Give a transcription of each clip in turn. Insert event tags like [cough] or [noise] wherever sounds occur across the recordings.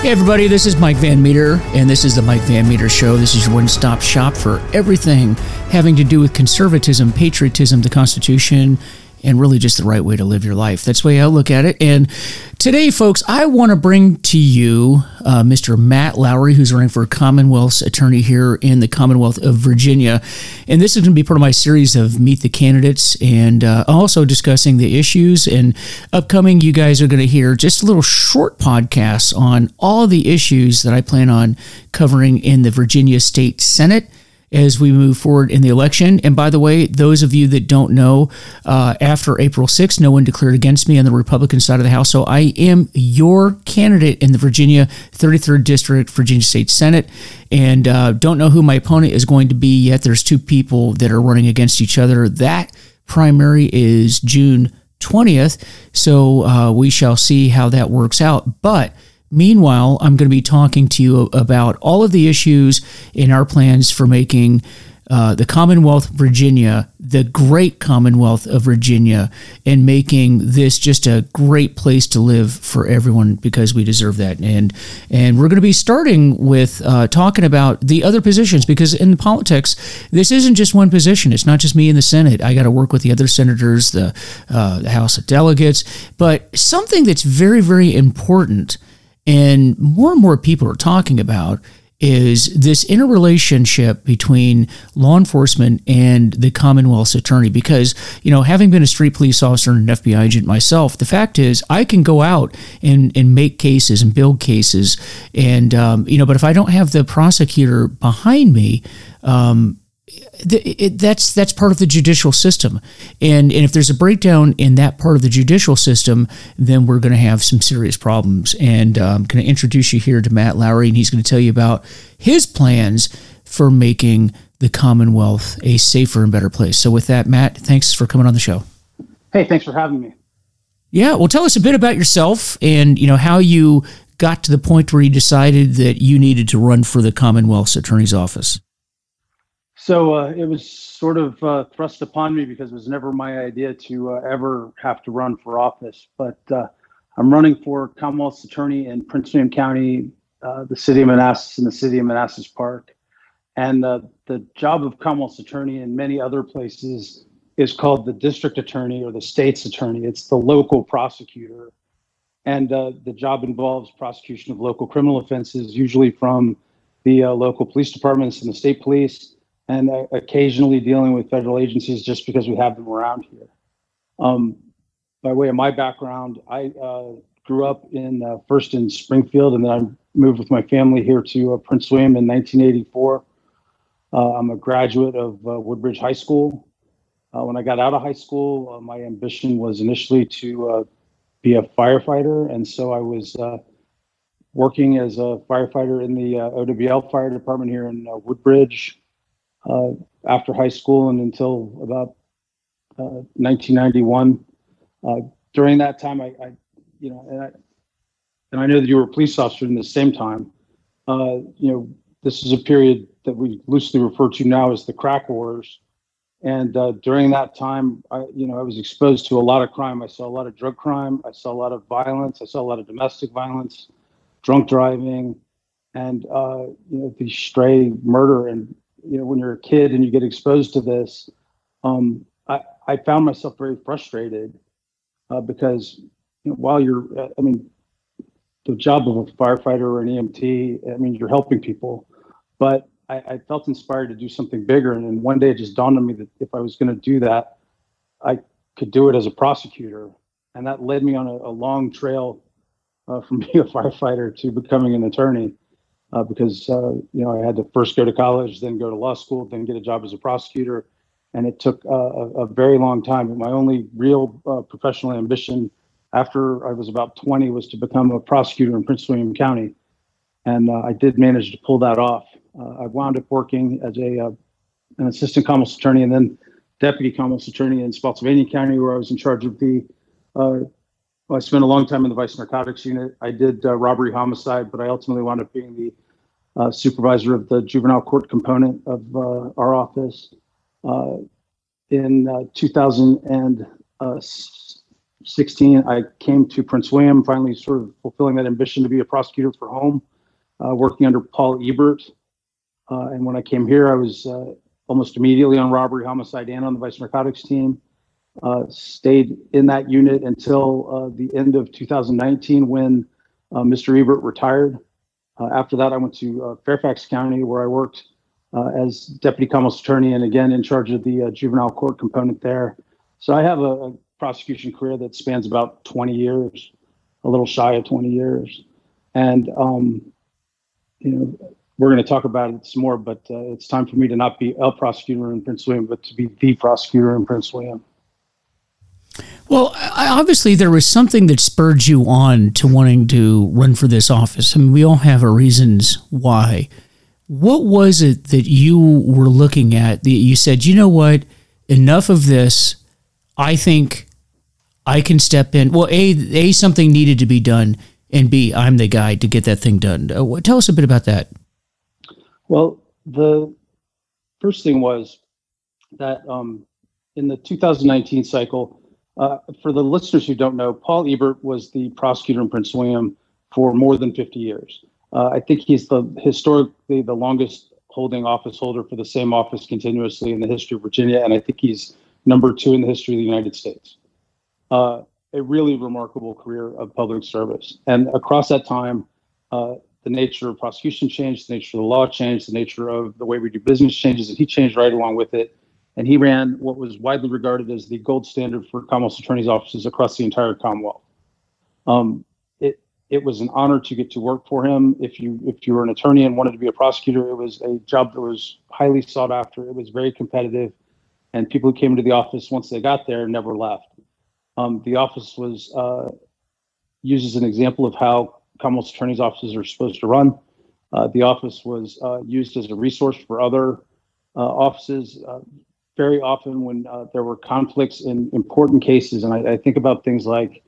Hey, everybody, this is Mike Van Meter, and this is the Mike Van Meter Show. This is your one stop shop for everything having to do with conservatism, patriotism, the Constitution, and really just the right way to live your life. That's the way I look at it. And today, folks, I want to bring to you uh, Mr. Matt Lowery, who's running for Commonwealth's attorney here in the Commonwealth of Virginia. And this is going to be part of my series of Meet the Candidates and uh, also discussing the issues. And upcoming, you guys are going to hear just a little short podcast on all the issues that I plan on covering in the Virginia State Senate as we move forward in the election. And by the way, those of you that don't know, uh, after April 6th, no one declared against me on the Republican side of the House. So I am your candidate in the Virginia 33rd District, Virginia State Senate. And uh, don't know who my opponent is going to be yet. There's two people that are running against each other. That primary is June 20th. So uh, we shall see how that works out. But Meanwhile, I'm going to be talking to you about all of the issues in our plans for making uh, the Commonwealth of Virginia the great Commonwealth of Virginia and making this just a great place to live for everyone because we deserve that. And and we're going to be starting with uh, talking about the other positions because in politics, this isn't just one position. It's not just me in the Senate. I got to work with the other senators, the, uh, the House of Delegates. But something that's very very important and more and more people are talking about is this interrelationship between law enforcement and the Commonwealth's attorney. Because, you know, having been a street police officer and an FBI agent myself, the fact is I can go out and, and make cases and build cases. And, um, you know, but if I don't have the prosecutor behind me, um, it, that's that's part of the judicial system, and and if there's a breakdown in that part of the judicial system, then we're going to have some serious problems. And um, I'm going to introduce you here to Matt Lowery, and he's going to tell you about his plans for making the Commonwealth a safer and better place. So with that, Matt, thanks for coming on the show. Hey, thanks for having me. Yeah, well, tell us a bit about yourself and you know how you got to the point where you decided that you needed to run for the Commonwealth's Attorney's Office. So uh, it was sort of uh, thrust upon me because it was never my idea to uh, ever have to run for office. But uh, I'm running for Commonwealth's Attorney in Prince William County, uh, the city of Manassas, and the city of Manassas Park. And uh, the job of Commonwealth's Attorney in many other places is called the District Attorney or the State's Attorney. It's the local prosecutor. And the job involves prosecution of local criminal offenses, usually from the local police departments and the state police and uh, occasionally dealing with federal agencies just because we have them around here. Um, by way of my background, I uh, grew up in uh, first in Springfield, and then I moved with my family here to uh, Prince William in 1984. Uh, I'm a graduate of uh, Woodbridge High School. when I got out of high school, my ambition was initially to be a firefighter, and so I was working as a firefighter in the OWL Fire Department here in Woodbridge uh, after high school and until about uh, 1991. Uh, during that time, I, I, you know, and I, and I know that you were a police officer in the same time. Uh, you know, this is a period that we loosely refer to now as the crack wars. And uh, during that time, I, you know, I was exposed to a lot of crime. I saw a lot of drug crime. I saw a lot of violence. I saw a lot of domestic violence, drunk driving, and uh, you know, the stray murder and you know when you're a kid and you get exposed to this um, I, I found myself very frustrated uh, because you know, while you're i mean the job of a firefighter or an emt i mean you're helping people. But i, I felt inspired to do something bigger and then one day it just dawned on me that if i was going to do that i could do it as a prosecutor. And that led me on a, a long trail uh, [laughs] from being a firefighter to becoming an attorney uh, because uh, you know I had to first go to college, then go to law school, then get a job as a prosecutor, and it took uh, a, a, very long time. But my only real uh, professional ambition after I was about 20 was to become a prosecutor in Prince William County, and uh, I did manage to pull that off. Uh, I wound up working as a an assistant commonwealth attorney and then deputy commonwealth attorney in Spotsylvania County, where I was in charge of the well, I spent a long time in the vice narcotics unit. I did uh, robbery homicide, but I ultimately wound up being the uh, supervisor of the juvenile court component of uh, our office. Uh, in uh, 2006, 16, I came to Prince William, finally sort of fulfilling that ambition to be a prosecutor for home, uh, working under Paul Ebert. And when I came here, I was almost immediately on robbery, homicide, and on the vice narcotics team. Uh, stayed in that unit until uh, the end of 2019 when uh, Mr. Ebert retired. after that, I went to Fairfax County where I worked as deputy commonwealth attorney and again in charge of the juvenile court component there. So I have a, a prosecution career that spans about 20 years, a little shy of 20 years. And, um, you know, we're going to talk about it some more, but uh, it's time for me to not be a prosecutor in Prince William, but to be the prosecutor in Prince William. Well, obviously, there was something that spurred you on to wanting to run for this office. I mean, we all have our reasons why. What was it that you were looking at that you said, you know what, enough of this? I think I can step in. Well, a a something needed to be done, and b I'm the guy to get that thing done. Uh, tell us a bit about that. Well, the first thing was that um, in the 2019 cycle, uh, for the listeners who don't know, Paul Ebert was the prosecutor in Prince William for more than 50 years. Uh, I think he's the historically the longest holding office holder for the same office continuously in the history of Virginia, and I think he's number two in the history of the United States uh, a really remarkable career of public service. And across that time, uh, the nature of prosecution changed, the nature of the law changed, the nature of the way we do business changes, and he changed right along with it. And he ran what was widely regarded as the gold standard for Commonwealth attorneys' offices across the entire Commonwealth. Um, it it was an honor to get to work for him. If you if you were an attorney and wanted to be a prosecutor, it was a job that was highly sought after. It was very competitive, and people who came into the office once they got there never left. Um, the office was uh, used as an example of how Commonwealth attorneys' offices are supposed to run. Uh, the office was uh, used as a resource for other uh, offices. Uh, very often, when uh, there were conflicts in important cases, and I, I think about things like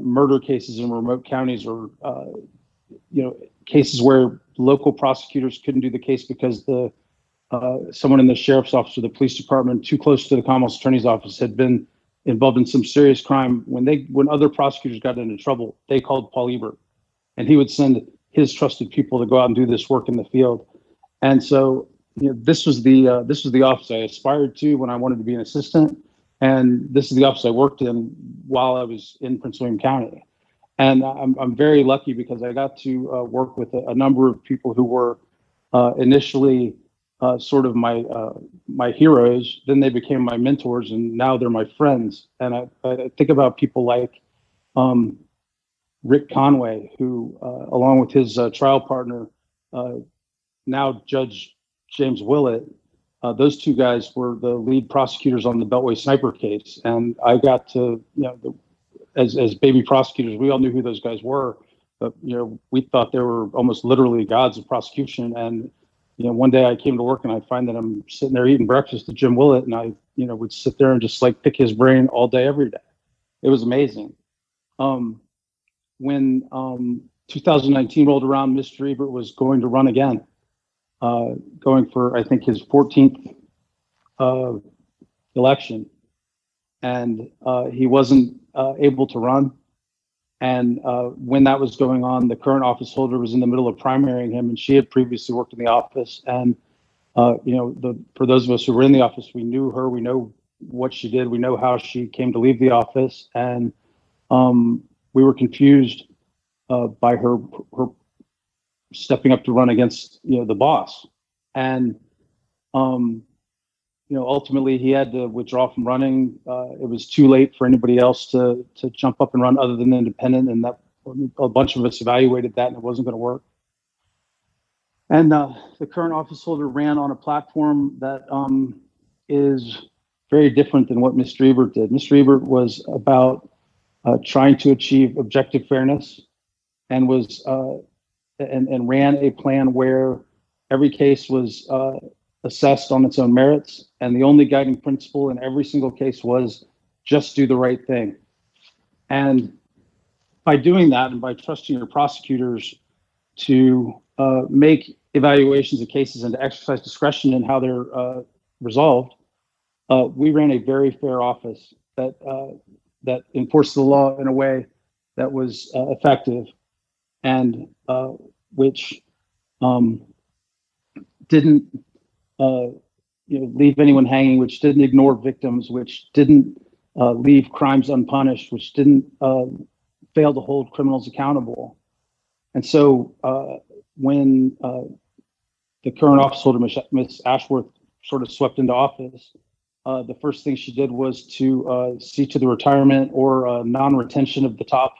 murder cases in remote counties, or you know, cases where local prosecutors couldn't do the case because the someone in the sheriff's office or the police department too close to the Commonwealth attorney's office had been involved in some serious crime, when they when other prosecutors got into trouble, they called Paul Ebert, and he would send his trusted people to go out and do this work in the field. And so, you know, this was the uh, this was the office I aspired to when I wanted to be an assistant, and this is the office I worked in while I was in Prince William County. And I'm I'm very lucky because I got to uh, work with a, a, number of people who were uh, initially uh, sort of my uh, my heroes. Then they became my mentors, and now they're my friends. And I, I think about people like um, Rick Conway, who, uh, along with his trial partner, now Judge James Willett, uh, those two guys were the lead prosecutors on the Beltway sniper case, and I got to you know the, as as baby prosecutors, we all knew who those guys were. But you know, we thought they were almost literally gods of prosecution, and you know, one day I came to work and I find that I'm sitting there eating breakfast with Jim Willett, and I, you know, would sit there and just like pick his brain all day, every day. It was amazing. Um, when um, 2019 rolled around, Mr. Ebert was going to run again, uh, going for I think his 14th uh, election, and uh, he wasn't uh, able to run. And when that was going on, the current office holder was in the middle of primarying him, and she had previously worked in the office. And you know, the for those of us who were in the office, we knew her. We know what she did. We know how she came to leave the office, and um, we were confused uh, by her her stepping up to run against you know the boss. And um, you know, ultimately he had to withdraw from running. Uh, it was too late for anybody else to to jump up and run other than independent, and that a bunch of us evaluated that, and it wasn't going to work. And uh, the current office holder ran on a platform that um, is very different than what Mr. Ebert did. Mr. Ebert was about uh, trying to achieve objective fairness, and was uh, and and ran a plan where every case was uh, assessed on its own merits. And the only guiding principle in every single case was just do the right thing. And by doing that and by trusting your prosecutors to uh, make evaluations of cases and to exercise discretion in how they're uh, resolved, uh, we ran a very fair office that uh, that enforced the law in a way that was uh, effective and uh, which um, didn't uh, you know leave anyone hanging, which didn't ignore victims, which didn't uh, leave crimes unpunished, which didn't uh, fail to hold criminals accountable. And so uh, when uh, the current office holder, Miss Ashworth, sort of swept into office, uh, the first thing she did was to uh, see to the retirement or uh, non-retention of the top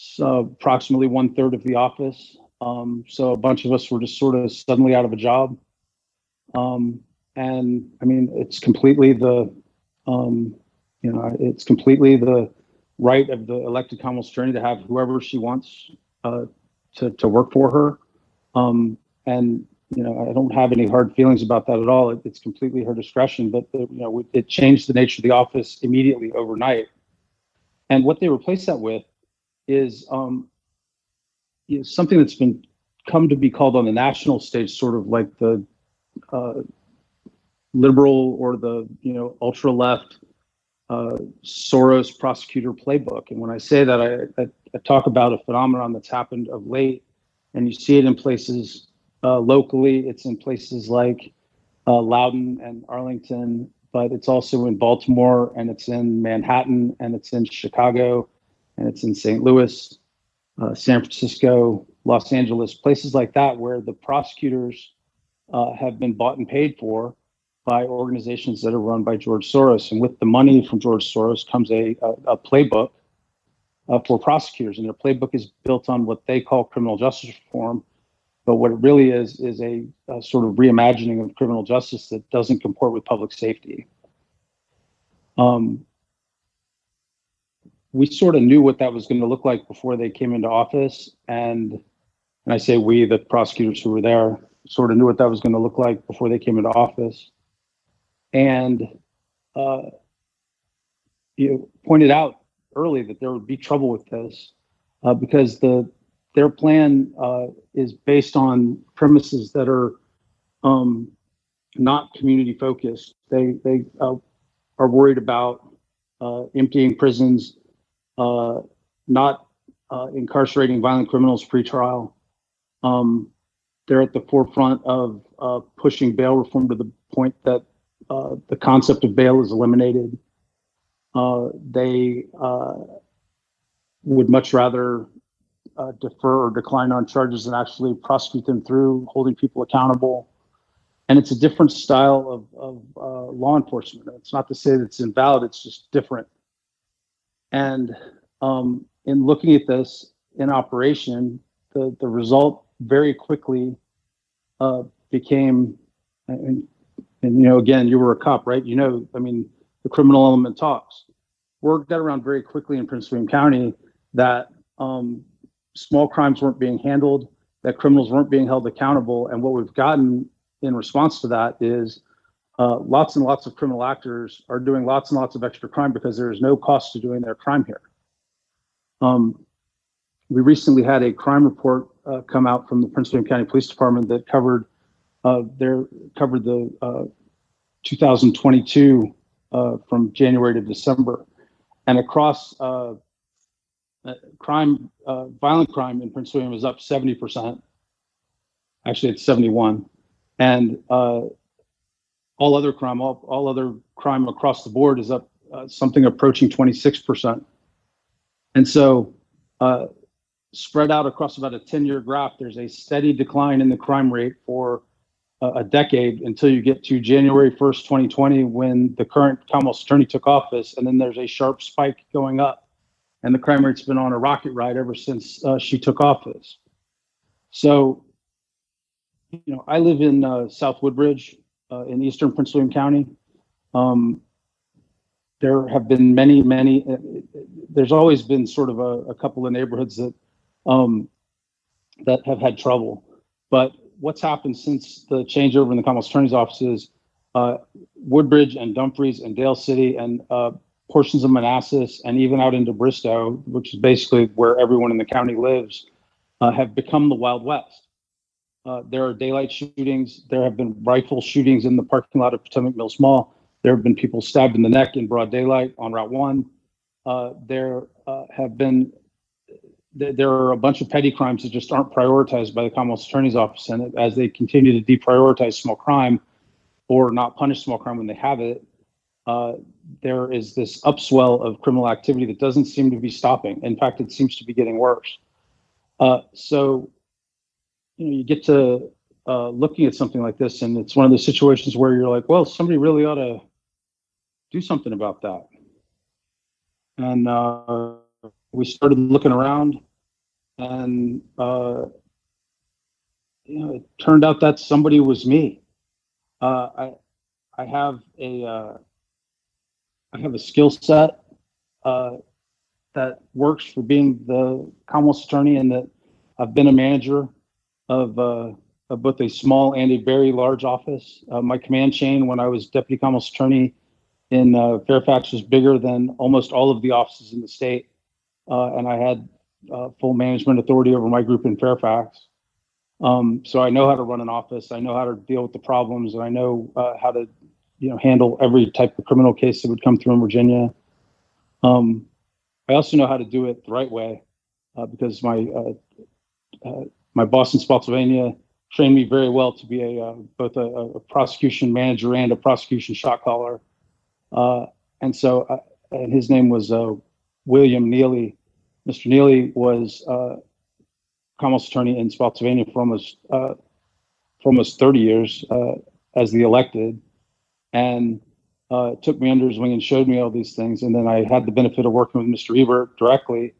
so approximately one third of the office. Um, so a bunch of us were just sort of suddenly out of a job. Um, and I mean, it's completely the, um, you know, it's completely the right of the elected Commonwealth attorney to have whoever she wants uh, to to work for her. Um, and you know, I don't have any hard feelings about that at all. It, it's completely her discretion. But the, you know, it changed the nature of the office immediately overnight. And what they replaced that with is um, you know, something that's been come to be called on the national stage, sort of like the uh, liberal or the you know ultra left uh, Soros prosecutor playbook. And when I say that, I, I, I, talk about a phenomenon that's happened of late, and you see it in places uh, locally, it's in places like uh, Loudoun and Arlington, but it's also in Baltimore and it's in Manhattan and it's in Chicago and it's in St. Louis, uh, San Francisco, Los Angeles, places like that where the prosecutors uh, have been bought and paid for by organizations that are run by George Soros. And with the money from George Soros comes a, a, a playbook uh, for prosecutors. And their playbook is built on what they call criminal justice reform, but what it really is is a, a, sort of reimagining of criminal justice that doesn't comport with public safety. Um, we sort of knew what that was going to look like before they came into office, and and I say we, the prosecutors who were there, sort of knew what that was going to look like before they came into office, and uh, you pointed out early that there would be trouble with this uh, because the their plan uh, is based on premises that are um, not community focused. They they uh, are worried about uh, emptying prisons, not uh, incarcerating violent criminals pre-trial. Um, they're at the forefront of uh, pushing bail reform to the point that the concept of bail is eliminated. they would much rather uh, defer or decline on charges and actually prosecute them through holding people accountable. And it's a different style of, of uh, law enforcement. It's not to say that it's invalid, it's just different. And um, in looking at this in operation, the, the result very quickly uh, became, and, and you know, again, you were a cop, right? You know, I mean, the criminal element talks. Word got around very quickly in Prince William County that um, small crimes weren't being handled, that criminals weren't being held accountable. And what we've gotten in response to that is uh, lots and lots of criminal actors are doing lots and lots of extra crime because there is no cost to doing their crime here. Um, we recently had a crime report uh, come out from the Prince William County Police Department that covered uh, their covered the uh, 2022 uh, from January to December, and across uh, crime, violent crime in Prince William is up 70%. Actually, it's 71. And all other crime, all, all other crime across the board is up uh, something approaching 26%. And so, uh, spread out across about a 10 year graph, there's a steady decline in the crime rate for a decade until you get to January 1st, 2020, when the current Commonwealth Attorney took office. And then there's a sharp spike going up and the crime rate's been on a rocket ride ever since uh, she took office. So, you know, I live in uh, South Woodbridge uh, in eastern Prince William County. Um, there have been many, many. Uh, there's always been sort of a, a couple of neighborhoods that um, that have had trouble, but what's happened since the changeover in the Commonwealth Attorney's office is uh, Woodbridge and Dumfries and Dale City and uh, portions of Manassas and even out into Bristow, which is basically where everyone in the county lives, uh, have become the Wild West. Uh, there are daylight shootings. There have been rifle shootings in the parking lot of Potomac Mills Mall. There have been people stabbed in the neck in broad daylight on Route 1. uh, there uh, have been there are a bunch of petty crimes that just aren't prioritized by the Commonwealth Attorney's Office, and as they continue to deprioritize small crime or not punish small crime when they have it, uh, there is this upswell of criminal activity that doesn't seem to be stopping. In fact, it seems to be getting worse. Uh, so, you know, you get to uh, looking at something like this, and it's one of those situations where you're like, well, somebody really ought to do something about that. And uh, we started looking around, and uh, you know, it turned out that somebody was me. Uh, I I have a uh, I have a skill set uh, that works for being the Commonwealth attorney, and that I've been a manager of, uh, of both a small and a very large office. Uh, my command chain when I was deputy Commonwealth attorney in uh, Fairfax was bigger than almost all of the offices in the state, uh, and I had uh, full management authority over my group in Fairfax. Um, so I know how to run an office. I know how to deal with the problems, and I know how to you know handle every type of criminal case that would come through in Virginia. Um, I also know how to do it the right way uh, because my uh, uh, my boss in Spotsylvania trained me very well to be a uh, both a, a, prosecution manager and a prosecution shot caller. Uh, and so, uh, and his name was William Neely. Mr. Neely was Commonwealth attorney in Spotsylvania for almost for almost 30 years as the elected and uh, took me under his wing and showed me all these things. And then I had the benefit of working with Mr. Ebert directly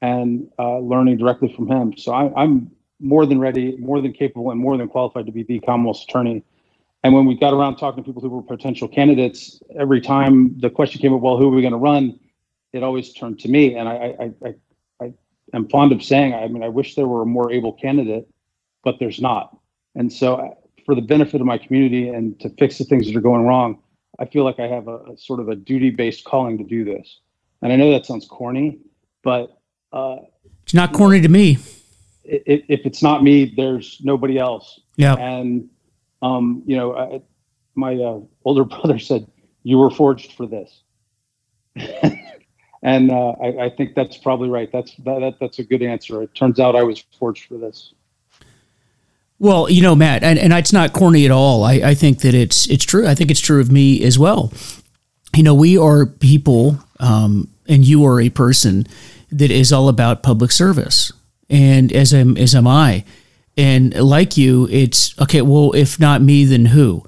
and uh, learning directly from him. So I, am more than ready, more than capable, and more than qualified to be the Commonwealth attorney. And when we got around talking to people who were potential candidates, every time the question came up, well, who are we going to run? It always turned to me. And I, I, I, I am fond of saying, I mean, I wish there were a more able candidate, but there's not. And so for the benefit of my community and to fix the things that are going wrong, I feel like I have a, a sort of a duty-based calling to do this. And I know that sounds corny, but uh, it's not corny to me. If, if it's not me, there's nobody else. Yeah. And um, you know, I, my uh, older [laughs] brother said, "You were forged for this," [laughs] and uh, I, I, think that's probably right. That's that, that, that's a good answer. It turns out I was forged for this. Well, you know, Matt, and, and it's not corny at all. I, I think that it's it's true. I think it's true of me as well. You know, we are people, um, and you are a person that is all about public service, and as am as am I. And like you, it's okay. Well, if not me, then who?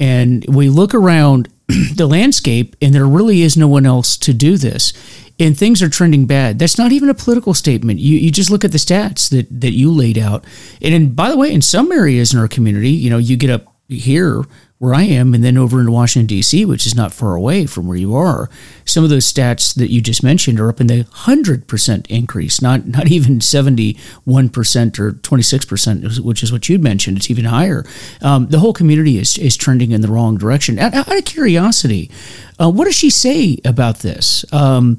And we look around [clears throat] the landscape, and there really is no one else to do this and things are trending bad. That's not even a political statement. You you just look at the stats that that you laid out. And in, by the way, in some areas in our community, you know, you get up here where I am, and then over in Washington D.C., which is not far away from where you are. Some of those stats that you just mentioned are up in the hundred percent increase, not not even seventy one percent or twenty six percent, which is what you'd mentioned. It's even higher. Um, the whole community is is trending in the wrong direction. Out, out of curiosity, uh, what does she say about this? Um,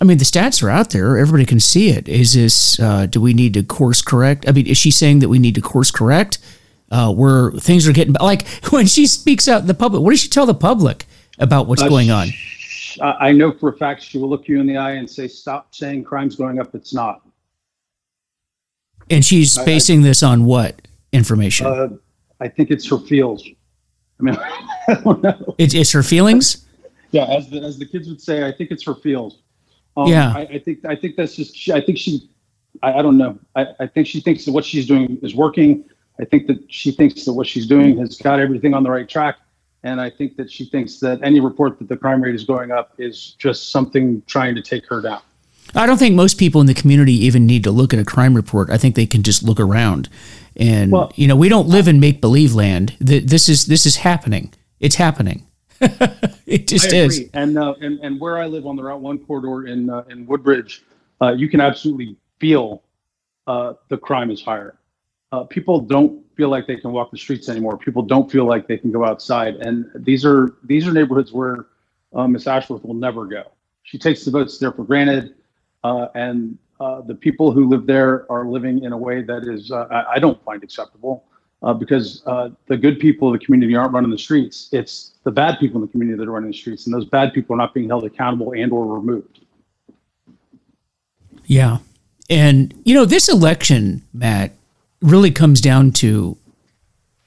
I mean, the stats are out there. Everybody can see it. Is this, uh, do we need to course correct? I mean, is she saying that we need to course correct uh, where things are getting, like [laughs] when she speaks out in the public, what does she tell the public about what's uh, going on? I know for a fact she will look you in the eye and say, stop saying crime's going up. It's not. And she's basing I, this on what information? Uh, I think it's her feels. I mean, [laughs] I don't know. It's, it's her feelings? yeah, as the, as the kids would say, I think it's her feels. Um, yeah, I, I, think I think that's just. I think she. I, I don't know. I, I think she thinks that what she's doing is working. I think that she thinks that what she's doing has got everything on the right track. And I think that she thinks that any report that the crime rate is going up is just something trying to take her down. I don't think most people in the community even need to look at a crime report. I think they can just look around. And well, you know, we don't live in make believe land. This is this is happening. It's happening. [laughs] it just is. And, uh, and and where I live on the Route One corridor in uh, in Woodbridge, uh, you can absolutely feel uh, the crime is higher. Uh, people don't feel like they can walk the streets anymore. People don't feel like they can go outside, and these are these are neighborhoods where uh, Miss Ashworth will never go. She takes the votes there for granted, and the people who live there are living in a way that is I, I don't find acceptable uh, because uh, the good people of the community aren't running the streets. It's the bad people in the community that are running the streets, and those bad people are not being held accountable and or removed. Yeah. And, you know, this election, Matt, really comes down to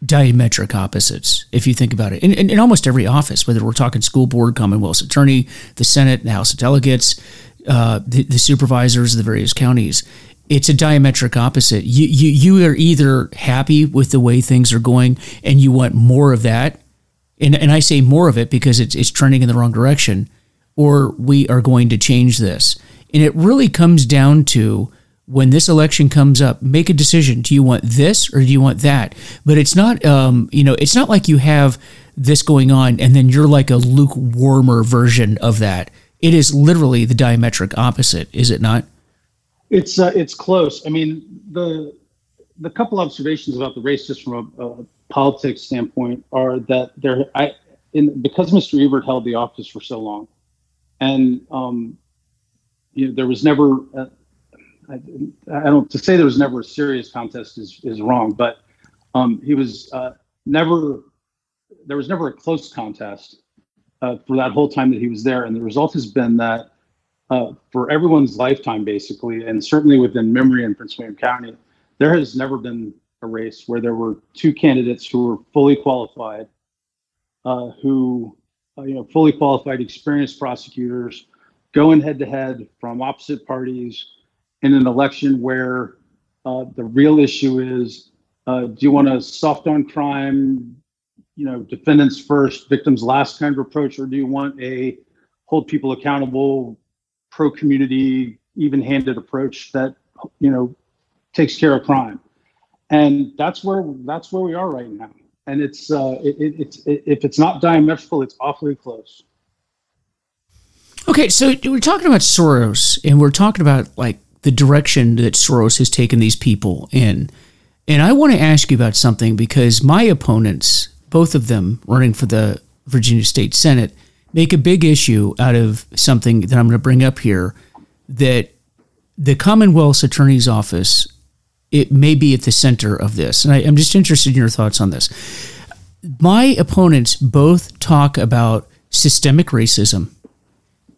diametric opposites, if you think about it. In, in, in, almost every office, whether we're talking school board, Commonwealth's attorney, the Senate, the House of Delegates, uh, the, the supervisors of the various counties, it's a diametric opposite. You, you, you are either happy with the way things are going and you want more of that. And, and I say more of it because it's, it's trending in the wrong direction, or we are going to change this. And it really comes down to when this election comes up, make a decision. Do you want this or do you want that? But it's not, um, you know, it's not like you have this going on and then you're like a lukewarmer version of that. It is literally the diametric opposite, is it not? It's uh, it's close. I mean, the the couple observations about the race, just from a, a politics standpoint, are that there, I, in because Mr. Ebert held the office for so long, and um, you know, there was never. Uh, I, I, don't to say there was never a serious contest is is wrong, but um, he was uh, never there was never a close contest uh, for that whole time that he was there, and the result has been that uh, for everyone's lifetime, basically, and certainly within memory in Prince William County, there has never been a race where there were two candidates who were fully qualified, uh, who uh, you know fully qualified, experienced prosecutors going head to head from opposite parties in an election where uh, the real issue is uh, do you want a soft on crime, you know, defendants first, victims last kind of approach, or do you want a hold people accountable, pro community, even handed approach that, you know, takes care of crime? And that's where that's where we are right now. And it's uh, it, it, it's it, if it's not diametrical, it's awfully close. Okay, so we're talking about Soros, and we're talking about like the direction that Soros has taken these people in. And I want to ask you about something because my opponents, both of them running for the Virginia State Senate, make a big issue out of something that I'm going to bring up here that the Commonwealth's Attorney's Office it may be at the center of this. And I, I'm just interested in your thoughts on this. My opponents both talk about systemic racism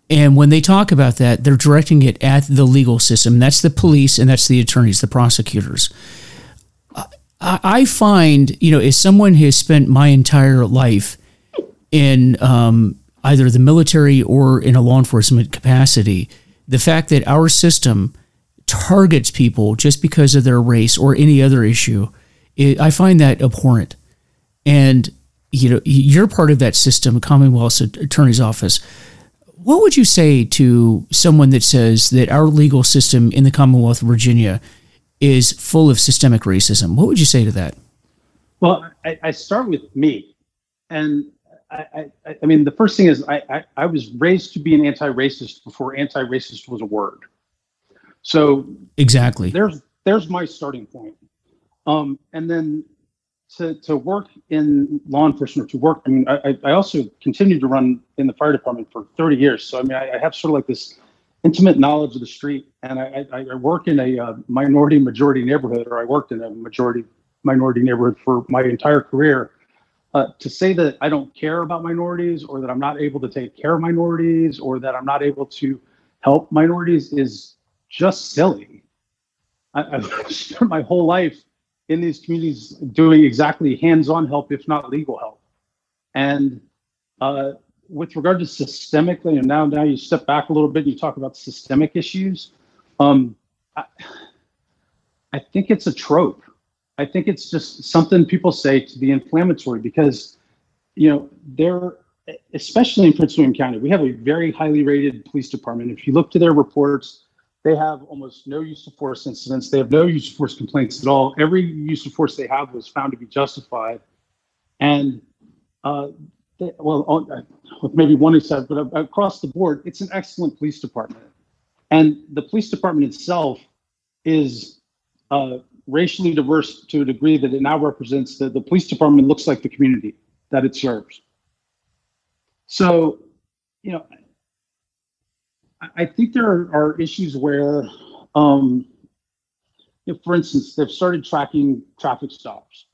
and when they talk about that, they're directing it at the legal system. That's the police and that's the attorneys, the prosecutors. I find, you know, as someone who has spent my entire life in um, either the military or in a law enforcement capacity, the fact that our system targets people just because of their race or any other issue, it, I find that abhorrent. And, you know, you're part of that system, Commonwealth Attorney's Office what would you say to someone that says that our legal system in the Commonwealth of Virginia is full of systemic racism? What would you say to that? Well, I, I start with me. And I, I, I, mean, the first thing is I, I, I was raised to be an anti-racist before anti-racist was a word. So exactly, there's there's my starting point. Um, and then to, to work in law enforcement, or to work, I mean, I, I also continued to run in the fire department for 30 years. So, I mean, I, I have sort of like this intimate knowledge of the street. And I, I, I work in a uh, minority majority neighborhood, or I worked in a majority minority neighborhood for my entire career. Uh, to say that I don't care about minorities or that I'm not able to take care of minorities or that I'm not able to help minorities is just silly. I, I've [laughs] spent my whole life in these communities doing exactly hands-on help, if not legal help. And uh, with regard to systemically, and now now you step back a little bit, and you talk about systemic issues. Um, I, I think it's a trope. I think it's just something people say to be inflammatory because, you know, they're especially in Prince William County, we have a very highly rated police department. If you look to their reports, they have almost no use of force incidents. They have no use of force complaints at all. Every use of force they have was found to be justified. And uh, they, well, with maybe one exception, but across the board, it's an excellent police department. And the police department itself is uh, racially diverse to a degree that it now represents that the police department looks like the community that it serves. So, you know, I think there are, issues where, um, if, for instance, they've started tracking traffic stops.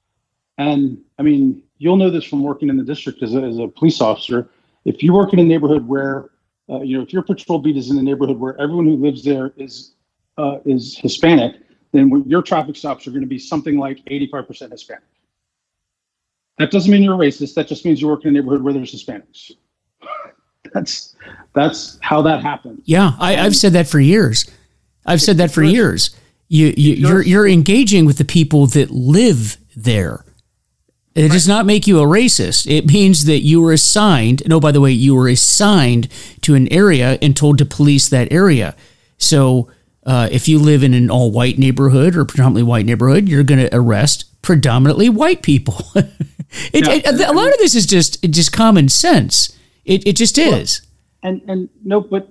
And I mean, you'll know this from working in the district as a, as a police officer. If you work in a neighborhood where, uh, you know, if your patrol beat is in a neighborhood where everyone who lives there is uh, is Hispanic, then your traffic stops are going to be something like 85% Hispanic. That doesn't mean you're a racist. That just means you work in a neighborhood where there's Hispanics. [laughs] That's that's how that happens. Yeah, I, have said that for years. I've said that for years. You, you you're you're engaging with the people that live there. It right. does not make you a racist. It means that you were assigned. No, by the way, you were assigned to an area and told to police that area. So, uh, if you live in an all white neighborhood or predominantly white neighborhood, you're going to arrest predominantly white people. [laughs] it, yeah. it, a lot of this is just just common sense. It, it just is. Well, and and no, but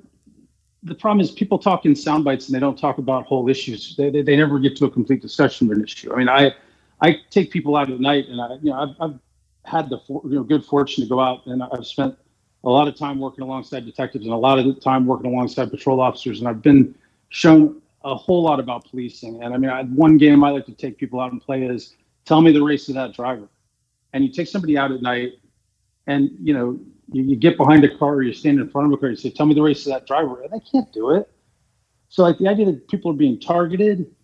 the problem is people talk in sound bites and they don't talk about whole issues. They, they, they never get to a complete discussion of an issue. I mean, I I take people out at night, and I you know I've, I've had the you know good fortune to go out, and I've spent a lot of time working alongside detectives and a lot of the time working alongside patrol officers, and I've been shown a whole lot about policing. And I mean, I, one game I like to take people out and play is tell me the race of that driver, and you take somebody out at night, and you know you, you get behind a car or you stand in front of a car and say, "Tell me the race of that driver," and they can't do it. So like the idea that people are being targeted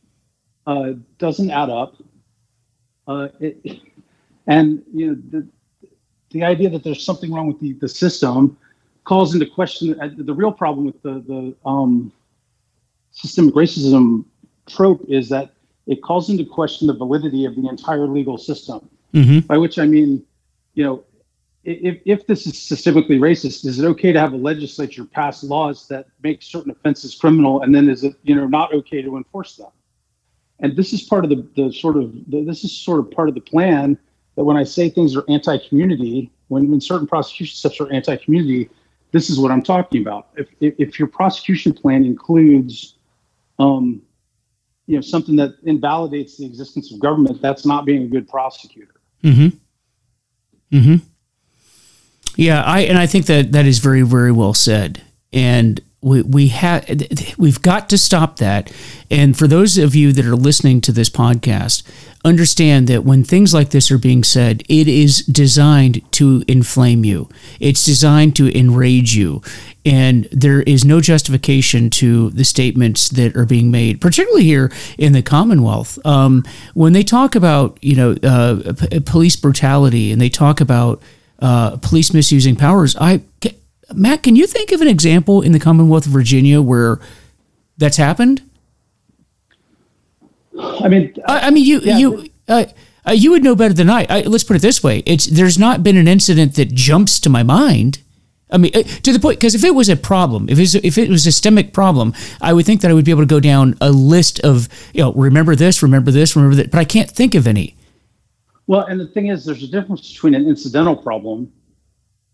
uh, doesn't add up. Uh, it, [laughs] and you know the the idea that there's something wrong with the, the system calls into question uh, the real problem with the the um, systemic racism trope is that it calls into question the validity of the entire legal system. Mm-hmm. By which I mean, you know, if, if this is systemically racist, is it okay to have a legislature pass laws that make certain offenses criminal, and then is it you know not okay to enforce them? And this is part of the, the sort of the, this is sort of part of the plan that when I say things are anti-community, when, when certain prosecution steps are anti-community, this is what I'm talking about. If if, if your prosecution plan includes um, you know something that invalidates the existence of government, that's not being a good prosecutor. Mm-hmm. Mm-hmm. Yeah, I and I think that that is very very well said. And we we have we've got to stop that. And for those of you that are listening to this podcast, understand that when things like this are being said, it is designed to inflame you. It's designed to enrage you. And there is no justification to the statements that are being made, particularly here in the Commonwealth. Um, when they talk about, you know, uh, p- police brutality and they talk about uh, police misusing powers. I Matt, can you think of an example in the Commonwealth of Virginia where that's happened? I mean, I, I mean, you yeah, you uh, uh, you would know better than I. I. Let's put it this way: it's there's not been an incident that jumps to my mind. I mean, uh, to the point because if it was a problem, if it was, if it was a systemic problem, I would think that I would be able to go down a list of you know, remember this, remember this, remember that, but I can't think of any. Well, and the thing is, there's a difference between an incidental problem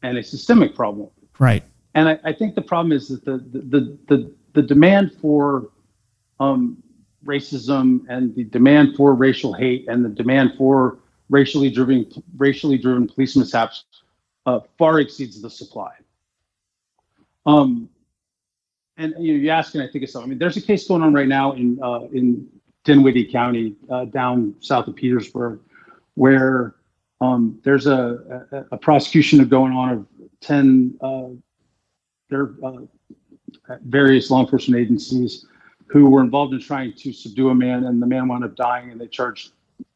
and a systemic problem. Right. And I, I think the problem is that the the the, the demand for um, racism and the demand for racial hate and the demand for racially driven racially driven police mishaps uh, far exceeds the supply. Um, and you know, you ask, and I think it's so. I mean, there's a case going on right now in uh, in Dinwiddie County, uh, down south of Petersburg, where um, there's a, a, a, prosecution going on of 10 uh, there, uh, various law enforcement agencies who were involved in trying to subdue a man, and the man wound up dying, and they charged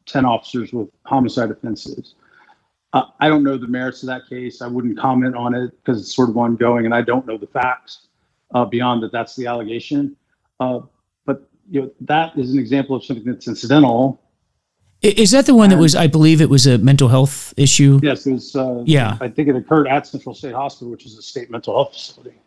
10 officers with homicide offenses. Uh, I don't know the merits of that case. I wouldn't comment on it because it's sort of ongoing, and I don't know the facts uh, beyond that. That's the allegation. Uh, but you know, that is an example of something that's incidental is that the one that was? I believe it was a mental health issue. Yes, it was. Uh, yeah, I think it occurred at Central State Hospital, which is a state mental health facility.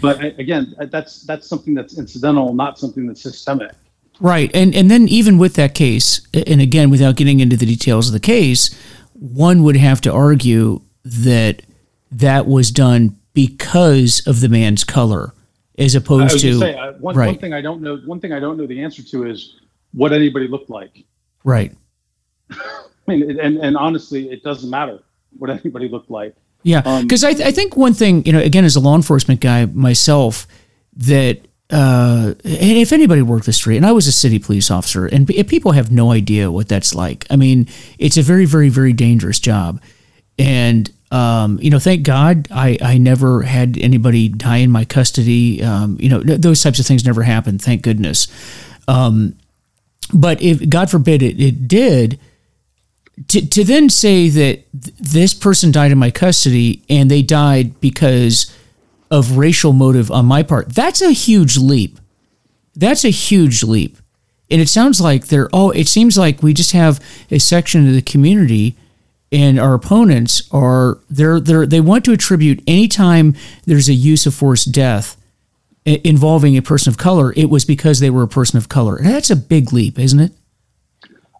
But again, that's that's something that's incidental, not something that's systemic. Right, and and then even with that case, and again, without getting into the details of the case, one would have to argue that that was done because of the man's color, as opposed to say, uh, one, right. one thing I don't know. One thing I don't know the answer to is what anybody looked like. Right. [laughs] I mean, and, and honestly, it doesn't matter what anybody looked like. Yeah, because um, I, th- I think one thing, you know, again, as a law enforcement guy myself, that uh, and if anybody worked the street, and I was a city police officer, and people have no idea what that's like. I mean, it's a very, very, very dangerous job, and Um, you know, thank God I, I never had anybody die in my custody. Um, you know, those types of things never happened. Thank goodness. Um, but if God forbid it, it did, to, to then say that th- this person died in my custody and they died because of racial motive on my part, that's a huge leap. That's a huge leap. And it sounds like they're, oh, it seems like we just have a section of the community and our opponents are they're, they're they want to attribute anytime there's a use of force death involving a person of color it was because they were a person of color. And that's a big leap isn't it?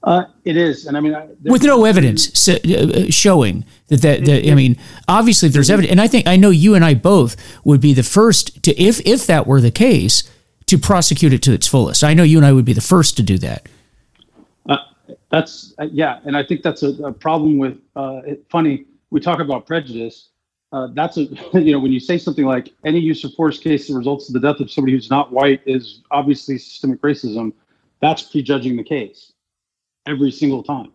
Uh, it is. And i mean I, with no evidence uh, uh, showing that that, that i mean obviously if there's evidence and i think i know you and i both would be the first to if if that were the case to prosecute it to its fullest. I know you and i would be the first to do that. That's uh, yeah, and I think that's a, a problem with uh, it, funny. We talk about prejudice. Uh, that's a [laughs] you know when you say something like any use of force case that results in the death of somebody who's not white is obviously systemic racism. That's prejudging the case every single time,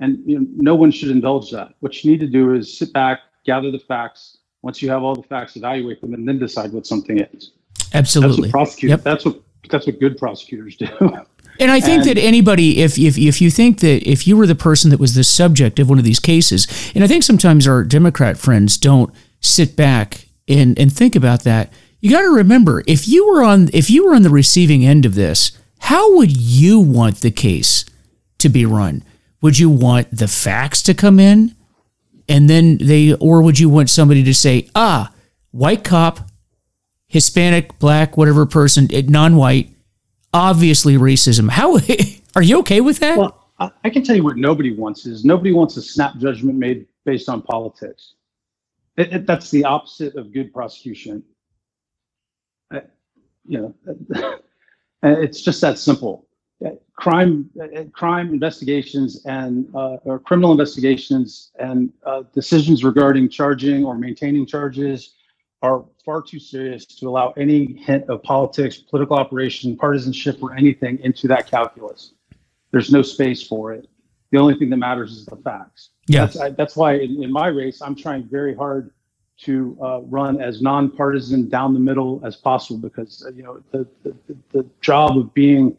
and you know, no one should indulge that. What you need to do is sit back, gather the facts. Once you have all the facts, evaluate them, and then decide what something is. Absolutely. That's what prosecutors. Yep. That's what that's what good prosecutors do. [laughs] And I think and, that anybody, if, if if you think that if you were the person that was the subject of one of these cases, and I think sometimes our Democrat friends don't sit back and and think about that. You got to remember if you were on if you were on the receiving end of this, how would you want the case to be run? Would you want the facts to come in, and then they, or would you want somebody to say, ah, white cop, Hispanic, black, whatever person, non-white obviously racism. How [laughs] are you okay with that? Well, I can tell you what nobody wants is nobody wants a snap judgment made based on politics. It, it, that's the opposite of good prosecution. You know, [laughs] it's just that simple. Crime, crime investigations and uh, or criminal investigations and uh, decisions regarding charging or maintaining charges are far too serious to allow any hint of politics, political operation, partisanship, or anything into that calculus. There's no space for it. The only thing that matters is the facts. Yeah. That's, I, that's why in, in, my race, I'm trying very hard to uh, run as nonpartisan down the middle as possible because, uh, you know, the, the, the job of being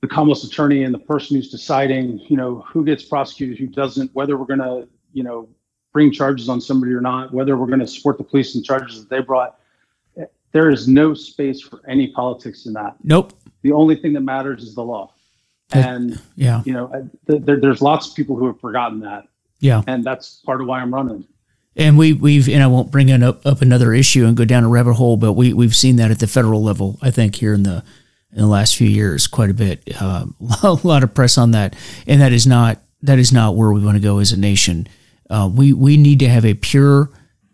the Commonwealth's attorney and the person who's deciding, you know, who gets prosecuted, who doesn't, whether we're going to, you know, bring charges on somebody or not, whether we're going to support the police and charges that they brought. There is no space for any politics in that. Nope. The only thing that matters is the law. And yeah, you know, th- there, there's lots of people who have forgotten that. Yeah, and that's part of why I'm running. And we, we've, and I won't bring up, up another issue and go down a rabbit hole, but we, we've seen that at the federal level. I think here in the in the last few years, quite a bit, uh, [laughs] a lot of press on that, and that is not that is not where we want to go as a nation. Uh, we we need to have a pure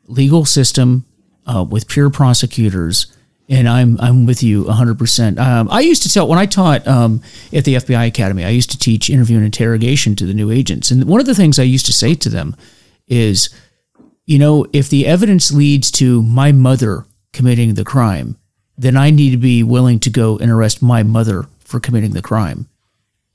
legal system uh, with pure prosecutors. And I'm I'm with you 100. Um, percent I used to tell when I taught um, at the FBI Academy, I used to teach interview and interrogation to the new agents, and one of the things I used to say to them is, you know, if the evidence leads to my mother committing the crime, then I need to be willing to go and arrest my mother for committing the crime.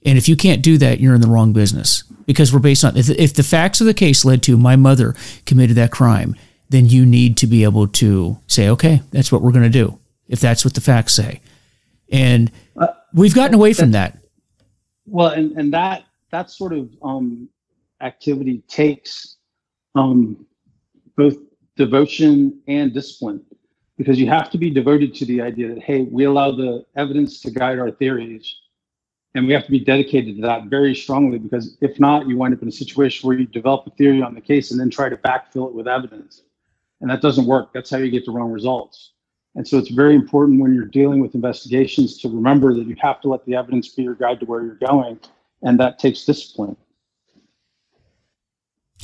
And if you can't do that, you're in the wrong business because we're based on if, if the facts of the case led to my mother committed that crime, then you need to be able to say, okay, that's what we're going to do if that's what the facts say. And uh, we've gotten away from that. Well, and, and that that sort of um, activity takes um, both devotion and discipline because you have to be devoted to the idea that hey, we allow the evidence to guide our theories and we have to be dedicated to that very strongly because if not, you wind up in a situation where you develop a theory on the case and then try to backfill it with evidence. And that doesn't work. That's how you get the wrong results. And so it's very important when you're dealing with investigations to remember that you have to let the evidence be your guide to where you're going. And that takes discipline.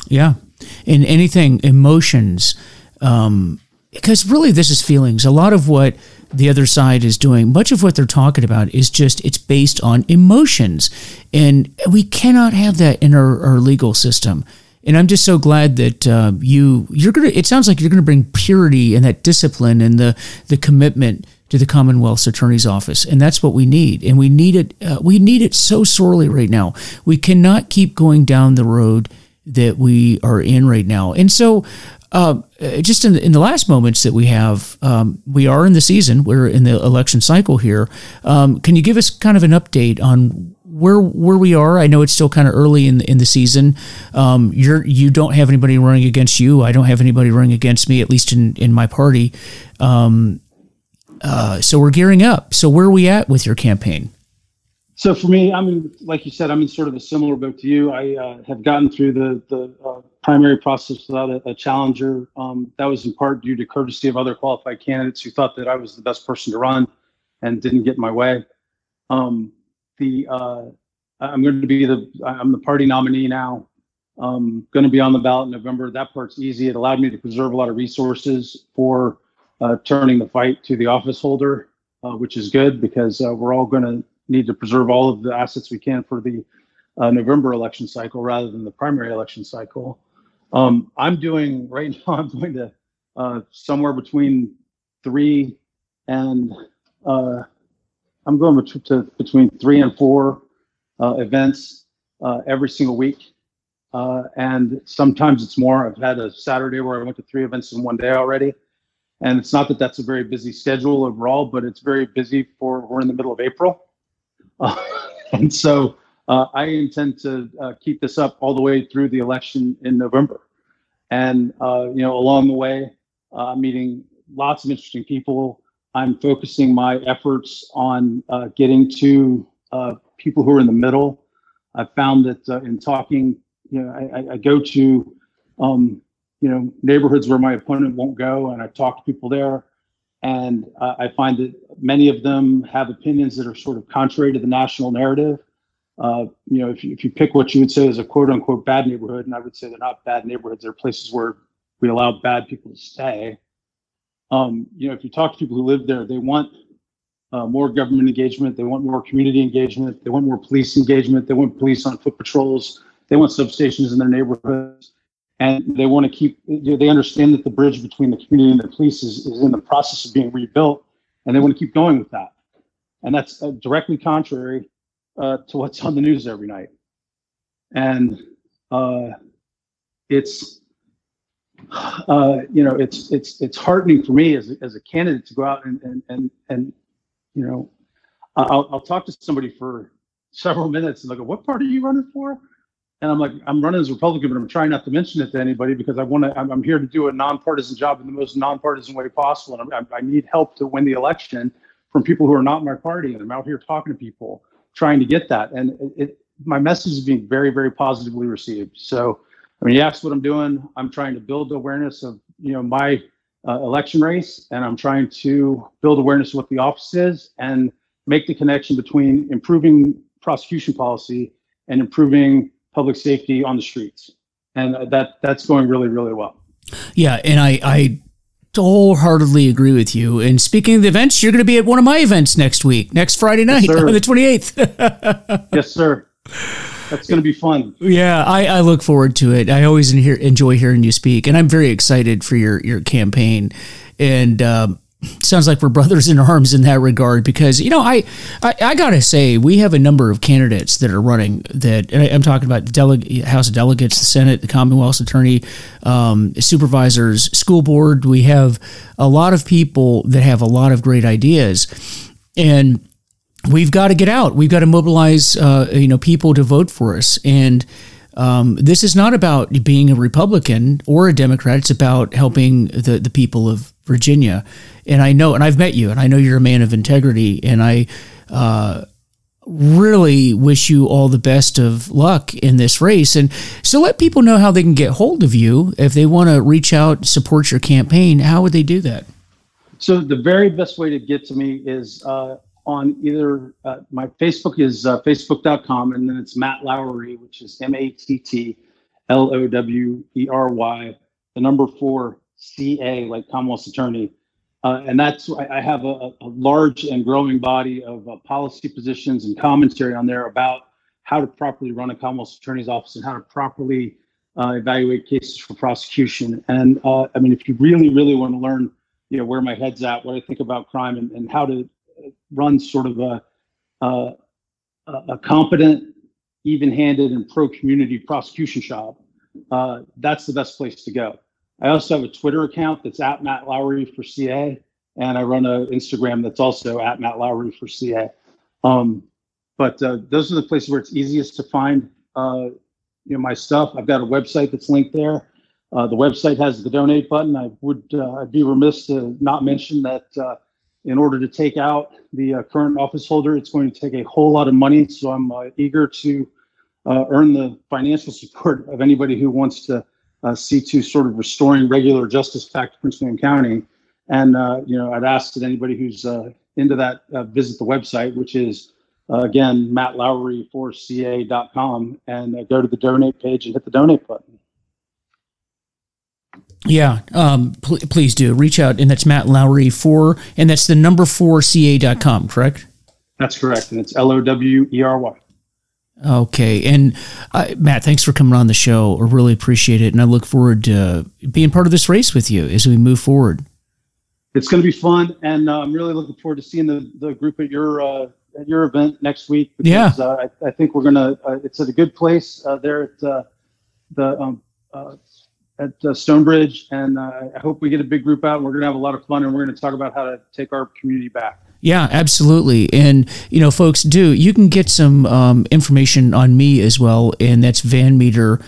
Yeah. In anything, emotions, um, because really this is feelings. A lot of what the other side is doing, much of what they're talking about is just it's based on emotions. And we cannot have that in our, our legal system. And I'm just so glad that uh, you you're gonna. It sounds like you're gonna bring purity and that discipline and the the commitment to the Commonwealth's Attorney's Office, and that's what we need. And we need it. Uh, we need it so sorely right now. We cannot keep going down the road that we are in right now. And so, uh, just in the, in the last moments that we have, um, we are in the season. We're in the election cycle here. Um, can you give us kind of an update on where where we are? I know it's still kind of early in in the season. Um, you're you don't have anybody running against you. I don't have anybody running against me, at least in in my party. Um, uh, so we're gearing up. So where are we at with your campaign? So for me, I mean, like you said, I'm in sort of a similar boat to you. I uh, have gotten through the the uh, primary process without a, a challenger. Um, that was in part due to courtesy of other qualified candidates who thought that I was the best person to run and didn't get in my way. Um, the uh, I'm going to be the I'm the party nominee now. Um, going to be on the ballot in November. That part's easy. It allowed me to preserve a lot of resources for uh, turning the fight to the office holder, uh, which is good because uh, we're all going to need to preserve all of the assets we can for the uh, November election cycle rather than the primary election cycle. Um, I'm doing [laughs] right now. I'm going to uh, somewhere between three and uh, I'm going to, to, between three and four uh, events uh, every single week, uh, and sometimes it's more. I've had a Saturday where I went to three events in one day already, and it's not that that's a very busy schedule overall, but it's very busy for we're in the middle of April, [laughs] and so uh, I intend to uh, keep this up all the way through the election in November. And, uh, you know, along the way, uh, meeting lots of interesting people. I'm focusing my efforts on uh, getting to uh, people who are in the middle. I found that in talking, you know, I, I go to, um, you know, neighborhoods where my opponent won't go, and I talk to people there. And I find that many of them have opinions that are sort of contrary to the national narrative uh, you know, if you, if you pick what you would say is a quote unquote bad neighborhood, and I would say they're not bad neighborhoods, they're places where we allow bad people to stay. Um, you know, if you talk to people who live there, they want uh, more government engagement, they want more community engagement, they want more police engagement, they want police on foot patrols, they want substations in their neighborhoods, and they want to keep, they understand that the bridge between the community and the police is, is in the process of being rebuilt, and they want to keep going with that. And that's uh, directly contrary uh, to what's on the news every night. And uh, it's, uh, you know, it's it's it's heartening for me as, as a candidate to go out and and and, and you know, I'll, I'll talk to somebody for several minutes and they'll go, "What part are you running for?" And I'm like, "I'm running as a Republican, but I'm trying not to mention it to anybody because I want to. I'm, I'm, here to do a nonpartisan job in the most nonpartisan way possible, and I, I need help to win the election from people who are not my party. And I'm out here talking to people trying to get that. And it, it, my message is being very, very positively received. So, I mean, asked what I'm doing. I'm trying to build awareness of, you know, my uh, election race, and I'm trying to build awareness of what the office is and make the connection between improving prosecution policy and improving public safety on the streets. And that that's going really, really well. Yeah, and I, I wholeheartedly agree with you. And speaking of the events, you're going to be at one of my events next week, next Friday night yes, on the 28th. [laughs] yes, sir. That's going to be fun. Yeah, I, I look forward to it. I always enjoy hearing you speak, and I'm very excited for your your campaign. And um, sounds like we're brothers in arms in that regard because you know I, I, I gotta say we have a number of candidates that are running that I'm talking about the House of Delegates, the Senate, the Commonwealth's Attorney, um, supervisors, school board. We have a lot of people that have a lot of great ideas, and we've got to get out. We've got to mobilize uh, you know people to vote for us and. Um, this is not about being a Republican or a Democrat. It's about helping the, the people of Virginia. And I know, and I've met you, and I know you're a man of integrity, and I uh, really wish you all the best of luck in this race. And so let people know how they can get hold of you if they want to reach out, support your campaign. How would they do that? So the very best way to get to me is uh, on either uh, my Facebook is uh, facebook.com and then it's Matt Lowery, which is M A T T L O W E R Y, the number four C A, like Commonwealth's attorney. Uh, and that's I, I have a, a, large and growing body of uh, policy positions and commentary on there about how to properly run a Commonwealth's attorney's office and how to properly uh, evaluate cases for prosecution. And uh, I mean, if you really, really want to learn, you know, where my head's at, what I think about crime, and, and how to run sort of a, a, a competent, even-handed, and pro-community prosecution shop. uh, that's the best place to go. I also have a Twitter account that's at Matt Lowery for CA, and I run an Instagram that's also at Matt Lowery for CA. Um, but uh, those are the places where it's easiest to find uh, you know my stuff. I've got a website that's linked there. Uh, the website has the donate button. I would uh, I'd be remiss to not mention that uh, in order to take out the uh, current office holder, it's going to take a whole lot of money. So I'm eager to earn the financial [laughs] support of anybody who wants to Uh, see to sort of restoring regular justice back to Prince William County. And uh, you know, I'd ask that anybody who's uh, into that visit the website, which is again mattlowery4ca.com, and go to the donate page and hit the donate button. Yeah, um, pl- please do reach out, and that's Matt Lowery four, and that's the number four ca.com, correct? That's correct, and it's L O W E R Y. Okay, and uh, Matt, thanks for coming on the show. I really appreciate it, and I look forward to being part of this race with you as we move forward. It's going to be fun, and uh, I'm really looking forward to seeing the, the group at your uh, at your event next week. Because, yeah, uh, I, I, think we're gonna. Uh, it's at a good place uh, there at the um, at uh, Stonebridge, and uh, I hope we get a big group out. And we're going to have a lot of fun, and we're going to talk about how to take our community back. Yeah, absolutely. And, you know, folks, do you can get some um, information on me as well, and that's Van Meter,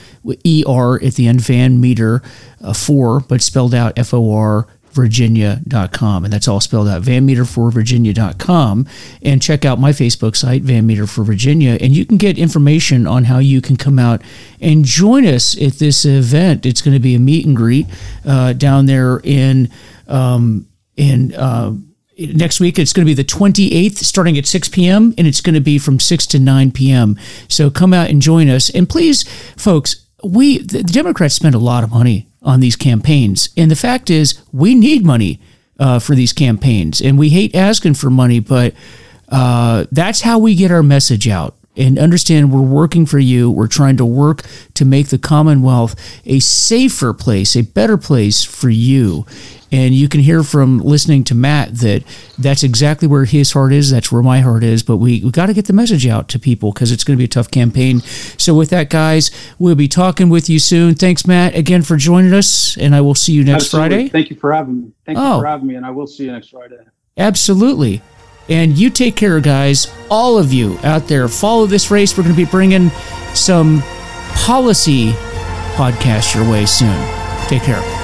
E R at the end, Van Meter uh, 4, but spelled out F O R virginia.com and that's all spelled out vanmeter4virginia.com and check out my facebook site van meter for virginia and you can get information on how you can come out and join us at this event it's going to be a meet and greet uh, down there in um, in uh, next week it's going to be the 28th starting at 6 p.m and it's going to be from 6 to 9 p.m so come out and join us and please folks we the democrats spend a lot of money on these campaigns. And the fact is, we need money uh, for these campaigns, and we hate asking for money, but uh, that's how we get our message out. And understand we're working for you. We're trying to work to make the Commonwealth a safer place, a better place for you. And you can hear from listening to Matt that that's exactly where his heart is. That's where my heart is. But we, we got to get the message out to people because it's going to be a tough campaign. So, with that, guys, we'll be talking with you soon. Thanks, Matt, again for joining us. And I will see you next Absolutely. Friday. Thank you for having me. Thank oh. you for having me. And I will see you next Friday. Absolutely. And you take care, guys. All of you out there, follow this race. We're going to be bringing some policy podcasts your way soon. Take care.